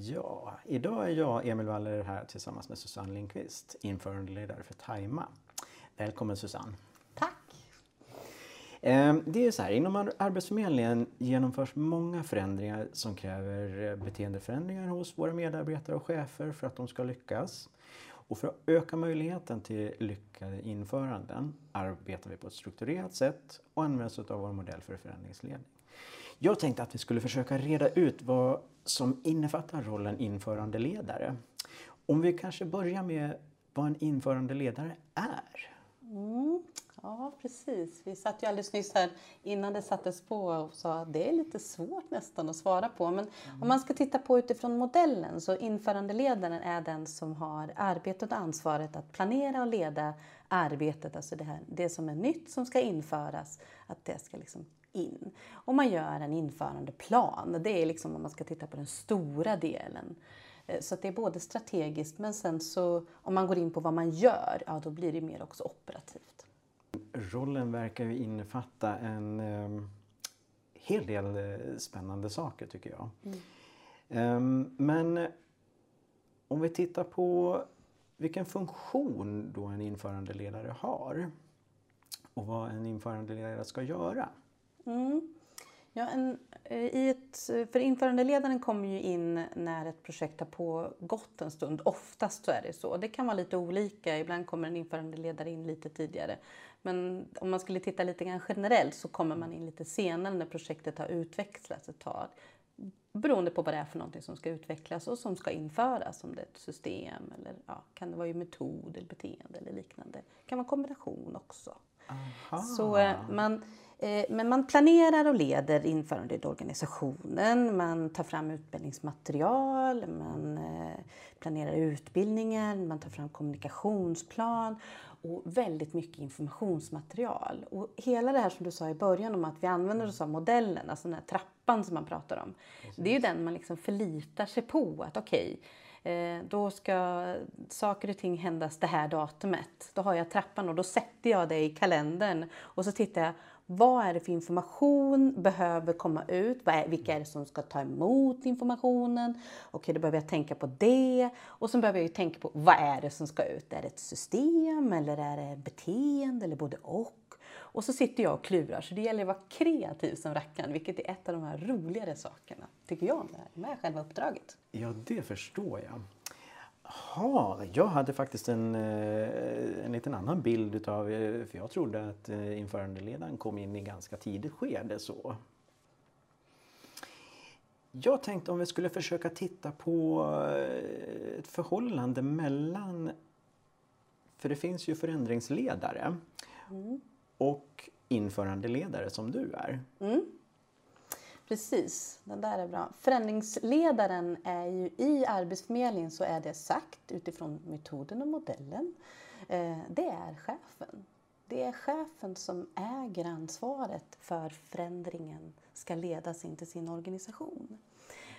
Ja, idag är jag, Emil Waller, här tillsammans med Susanne Lindqvist, införandeledare för Tajma. Välkommen Susanne! Tack! Ehm, det är så här, inom Arbetsförmedlingen genomförs många förändringar som kräver beteendeförändringar hos våra medarbetare och chefer för att de ska lyckas. Och för att öka möjligheten till lyckade införanden arbetar vi på ett strukturerat sätt och använder oss av vår modell för förändringsledning. Jag tänkte att vi skulle försöka reda ut vad som innefattar rollen införandeledare. Om vi kanske börjar med vad en införandeledare är. Mm. Ja, precis. Vi satt ju alldeles nyss här innan det sattes på och sa att det är lite svårt nästan att svara på. Men mm. om man ska titta på utifrån modellen så införandeledaren är den som har arbetet och ansvaret att planera och leda arbetet, alltså det, här, det som är nytt som ska införas, att det ska liksom in. Och man gör en införandeplan. Det är liksom om man ska titta på den stora delen. Eh, så det är både strategiskt men sen så om man går in på vad man gör, ja då blir det mer också operativt. Rollen verkar ju innefatta en eh, hel del eh, spännande saker tycker jag. Mm. Um, men om vi tittar på vilken funktion då en införandeledare har och vad en införandeledare ska göra. Mm. Ja, en, eh, i ett, för införandeledaren kommer ju in när ett projekt har pågått en stund. Oftast så är det så. Det kan vara lite olika. Ibland kommer en införandeledare in lite tidigare. Men om man skulle titta lite grann generellt så kommer man in lite senare när projektet har utvecklats ett tag. Beroende på vad det är för någonting som ska utvecklas och som ska införas. Om det är ett system eller ja, kan det vara metod eller beteende eller liknande. Det kan vara kombination också. Aha. Så eh, man Eh, men man planerar och leder införandet i organisationen, man tar fram utbildningsmaterial, man eh, planerar utbildningen, man tar fram kommunikationsplan och väldigt mycket informationsmaterial. Och hela det här som du sa i början om att vi använder oss av modellen, alltså den här trappan som man pratar om. Det är ju den man liksom förlitar sig på att okej, okay, Eh, då ska saker och ting händas det här datumet. Då har jag trappan och då sätter jag det i kalendern och så tittar jag vad är det för information behöver komma ut? vilka är det som ska ta emot informationen? Okej, då behöver jag tänka på det. Och sen behöver jag ju tänka på vad är det som ska ut? Är det ett system eller är det beteende eller både och? Och så sitter jag och klurar, så det gäller att vara kreativ som rackaren, vilket är ett av de här roligare sakerna, tycker jag, med själva uppdraget. Ja, det förstår jag. Jaha, jag hade faktiskt en, eh, en liten annan bild utav, eh, för jag trodde att eh, införandeledaren kom in i ganska tidigt skede så. Jag tänkte om vi skulle försöka titta på ett förhållande mellan, för det finns ju förändringsledare mm. och införandeledare som du är. Mm. Precis, den där är bra. Förändringsledaren är ju i Arbetsförmedlingen så är det sagt utifrån metoden och modellen. Eh, det är chefen. Det är chefen som äger ansvaret för förändringen ska ledas in till sin organisation.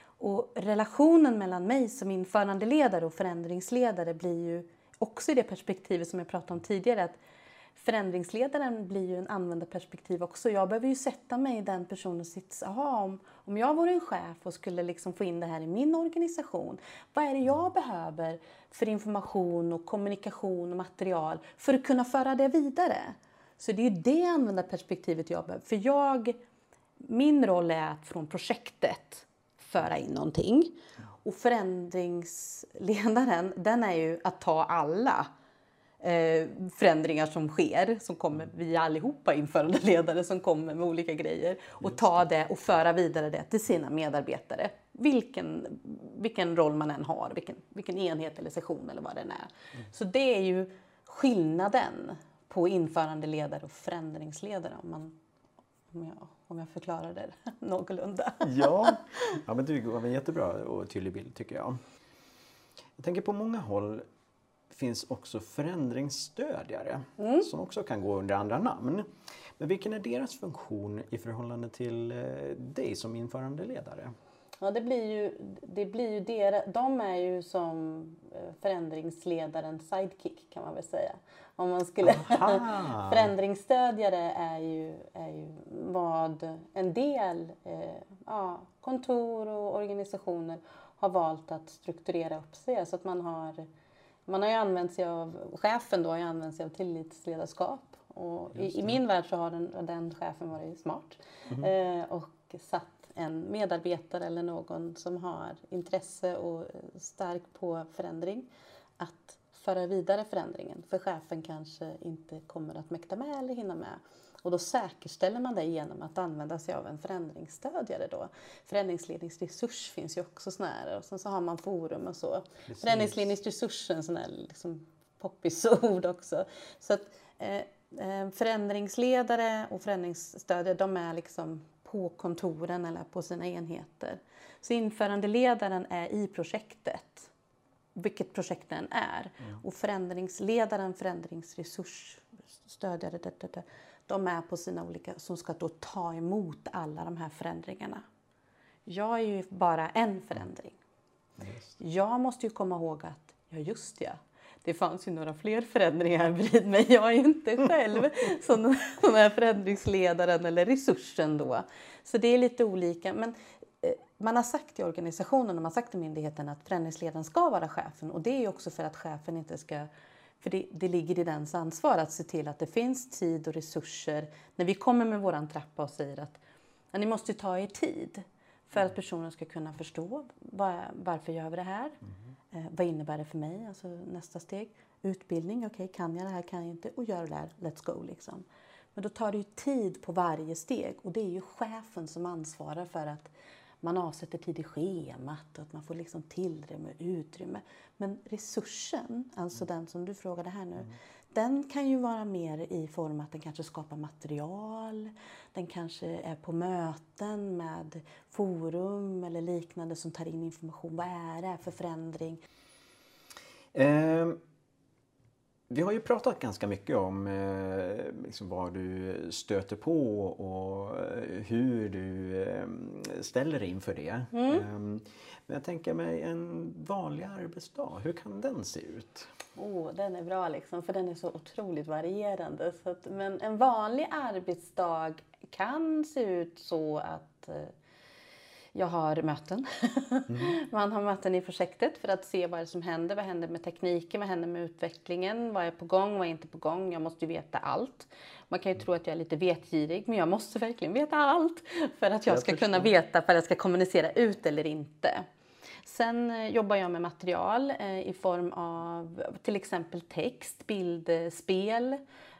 Och relationen mellan mig som införandeledare och förändringsledare blir ju också i det perspektivet som jag pratade om tidigare att förändringsledaren blir ju en användarperspektiv också. Jag behöver ju sätta mig i den personens sits. Aha, om, om jag vore en chef och skulle liksom få in det här i min organisation, vad är det jag behöver för information och kommunikation och material för att kunna föra det vidare? Så det är ju det användarperspektivet jag behöver. För jag, min roll är att från projektet föra in någonting. Och förändringsledaren, den är ju att ta alla förändringar som sker, som kommer vi allihopa införandeledare som kommer med olika grejer och ta det och föra vidare det till sina medarbetare. Vilken, vilken roll man än har, vilken, vilken enhet eller session eller vad det än är. Mm. Så det är ju skillnaden på införandeledare och förändringsledare om, man, om, jag, om jag förklarar det någorlunda. Ja, ja men det var en jättebra och tydlig bild tycker jag. Jag tänker på många håll finns också förändringsstödjare mm. som också kan gå under andra namn. Men vilken är deras funktion i förhållande till eh, dig som införandeledare? Ja, det blir ju, det blir ju deras, de är ju som eh, förändringsledaren sidekick kan man väl säga. Om man skulle, förändringsstödjare är ju, är ju vad en del eh, ja, kontor och organisationer har valt att strukturera upp sig. Så att man har, man har ju använt sig av, chefen då har ju använt sig av tillitsledarskap. Och i, i, min värld så har den, den chefen varit smart mm. eh, och satt en medarbetare eller någon som har intresse och stark på förändring att föra vidare förändringen. För chefen kanske inte kommer att mäkta med eller hinna med. Och då säkerställer man det genom att använda sig av en förändringsstödjare. Då. Förändringsledningsresurs finns ju också sån här och sen så har man forum och så. Precis. Förändringsledningsresurs är en sån här liksom poppis-ord också. Så att, eh, eh, förändringsledare och förändringsstödjare de är liksom på kontoren eller på sina enheter. Så införandeledaren är i projektet, vilket projekt än är. Mm. Och förändringsledaren, förändringsresursstödjare, de är på sina olika, som ska då ta emot alla de här förändringarna. Jag är ju bara en förändring. Jag måste ju komma ihåg att, ja just ja, det fanns ju några fler förändringar bredvid mig. Jag är ju inte själv som den här förändringsledaren eller resursen då. Så det är lite olika. Men eh, man har sagt i organisationen och man har sagt i myndigheten att förändringsledaren ska vara chefen och det är också för att chefen inte ska för det, det, ligger i dens ansvar att se till att det finns tid och resurser när vi kommer med våran trappa och säger att ni måste ta er tid för att personen ska kunna förstå var, varför gör vi det här? Mm. Eh, vad innebär det för mig? Alltså nästa steg. Utbildning, okej okay, kan jag det här, kan jag inte? Och gör det där, let's go liksom. Men då tar det ju tid på varje steg och det är ju chefen som ansvarar för att man avsätter tid i schemat och att man får liksom tillräme och utrymme. Men resursen, alltså den som du frågade här nu, mm. den kan ju vara mer i form att den kanske skapar material, den kanske är på möten med forum eller liknande som tar in information. Vad är det för förändring? Um vi har ju pratat ganska mycket om eh, liksom vad du stöter på och eh, hur du eh, ställer dig inför det. Mm. Eh, men jag tänker mig en vanlig arbetsdag, hur kan den se ut? Oh, den är bra liksom, för den är så otroligt varierande. Så att, men en vanlig arbetsdag kan se ut så att eh, jag har möten. Mm. Man har möten i projektet för att se vad som händer. Vad händer med tekniken? Vad händer med utvecklingen? Vad är på gång? Vad är inte på gång? Jag måste ju veta allt. Man kan ju tro att jag är lite vetgirig, men jag måste verkligen veta allt för att jag, jag ska förstår. kunna veta för att jag ska kommunicera ut eller inte. Sen eh, jobbar jag med material eh, i form av till exempel text, bildspel, Eh,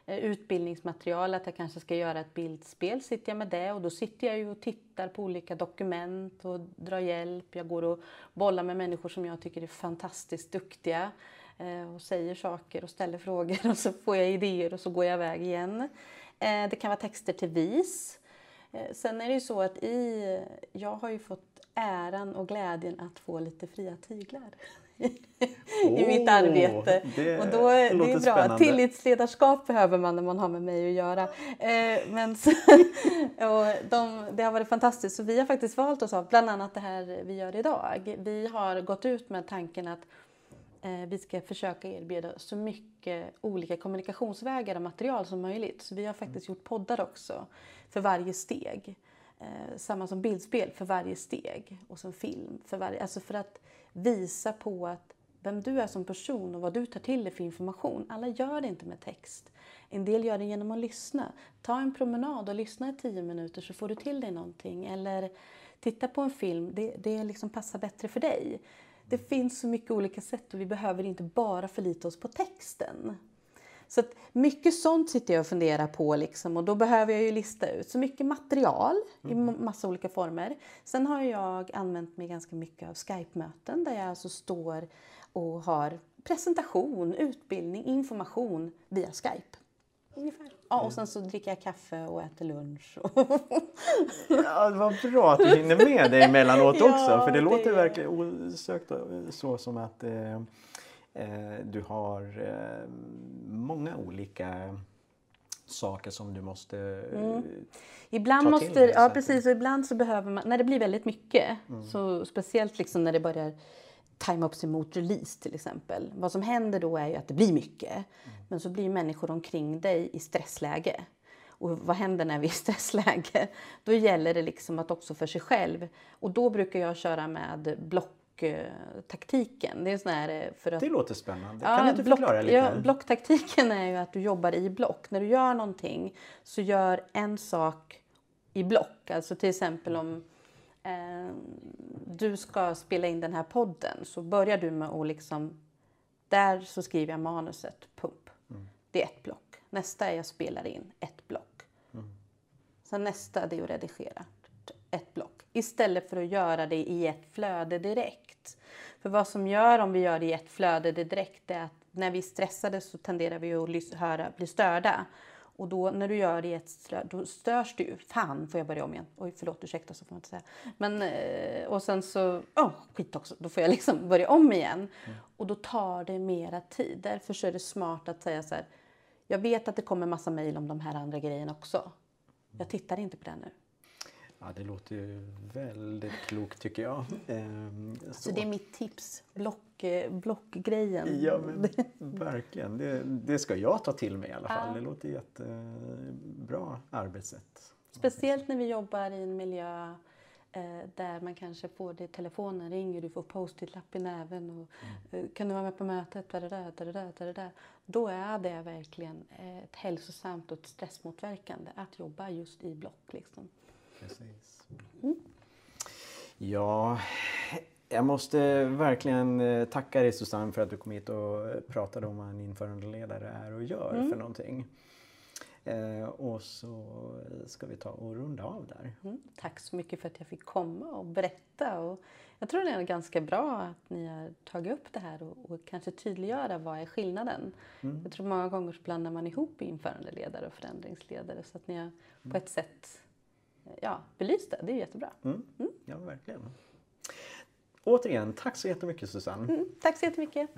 Eh, utbildningsmaterial, att jag kanske ska göra ett bildspel, sitter jag med det och då sitter jag ju och tittar på olika dokument och drar hjälp. Jag går och bollar med människor som jag tycker är fantastiskt duktiga eh, och säger saker och ställer frågor och så får jag idéer och så går jag iväg igen. Eh, det kan vara texter till vis. Sen är det ju så att i, jag har ju fått äran och glädjen att få lite fria tyglar. i mitt arbete. Det, och då, det är bra. Spännande. Tillitsledarskap behöver man när man har med mig att göra. Eh, men så, och de, det har varit fantastiskt. Så vi har faktiskt valt oss av bland annat det här vi gör idag. Vi har gått ut med tanken att eh, vi ska försöka erbjuda så mycket olika kommunikationsvägar och material som möjligt. Så vi har faktiskt gjort poddar också för varje steg. Eh, samma som bildspel för varje steg och som film för varje, alltså för att visa på att vem du är som person och vad du tar till dig för information. Alla gör det inte med text. En del gör det genom att lyssna. Ta en promenad och lyssna i tio minuter så får du till dig någonting. Eller titta på en film, det, det liksom passar bättre för dig. Det finns så mycket olika sätt och vi behöver inte bara förlita oss på texten. Så mycket sånt sitter jag och funderar på liksom, och då behöver jag ju lista ut så mycket material mm. i massa olika former. Sen har jag använt mig ganska mycket av Skype-möten där jag alltså står och har presentation, utbildning, information via Skype. Ungefär. Ja, och sen så dricker jag kaffe och äter lunch. ja, det var bra att du hinner med det emellanåt också. Ja, för det, det låter verkligen osökt så som att Eh, du har eh, många olika saker som du måste mm. Ibland ta måste, till ja precis, och ibland så behöver man, när det blir väldigt mycket, Mm. så speciellt liksom när det börjar tajma upp sig mot release till exempel. Vad som händer då är ju att det blir mycket, Mm. men så blir människor omkring dig i stressläge. Och vad händer när vi är i stressläge? Då gäller det liksom att också för sig själv. Och då brukar jag köra med blocktaktiken. Det är sån här eh, för att Det låter spännande. Ja, kan du inte block, förklara lite? Ja, blocktaktiken är ju att du jobbar i block. När du gör någonting så gör en sak i block. Alltså till exempel om eh, du ska spela in den här podden så börjar du med att liksom... Där så skriver jag manuset, pump. Det är ett block. Nästa är jag spelar in, ett block. Sen nästa det är att redigera, ett block. Istället för att göra det i ett flöde direkt. För vad som gör om vi gör det i ett flöde direkt är att när vi är stressade så tenderar vi att höra, bli störda. Och då när du gör det i ett flöde, då störs du ju. Fan, får jag börja om igen? Oj, förlåt, ursäkta, så får man inte säga. Men, eh, och sen så, åh, skit också, då får jag liksom börja om igen. Och då tar det mera tid. Därför så är det smart att säga så här, jag vet att det kommer massa mejl om de här andra grejerna också. Jag tittar inte på det nu. Ja, det låter ju väldigt klokt tycker jag. Ehm, Så det är mitt tips. Block, eh, blockgrejen. Ja, men verkligen. Det, det ska jag ta till mig i alla fall. Det låter jättebra arbetssätt. Speciellt när vi jobbar i en miljö eh, där man kanske får det, telefonen ringer, du får post-it-lapp i näven och eh, kan du vara med på mötet? Da, da, da, da, da, da. Då är det verkligen ett hälsosamt och ett stressmotverkande att jobba just i block. Liksom. Precis. Ja, jag måste verkligen eh, tacka dig Susanne för att du kom hit och pratade om vad en införandeledare är och gör för någonting. Eh, och så ska vi ta och runda av där. Mm. Tack så mycket för att jag fick komma och berätta. Och jag tror det är ganska bra att ni har tagit upp det här och, och kanske tydliggöra vad är skillnaden. Jag tror många gånger så blandar man ihop införandeledare och förändringsledare så att ni har på ett sätt ja, belyst det. Det är jättebra. Mm. Ja, verkligen. Återigen, tack så jättemycket Susanne. Mm. Tack så jättemycket.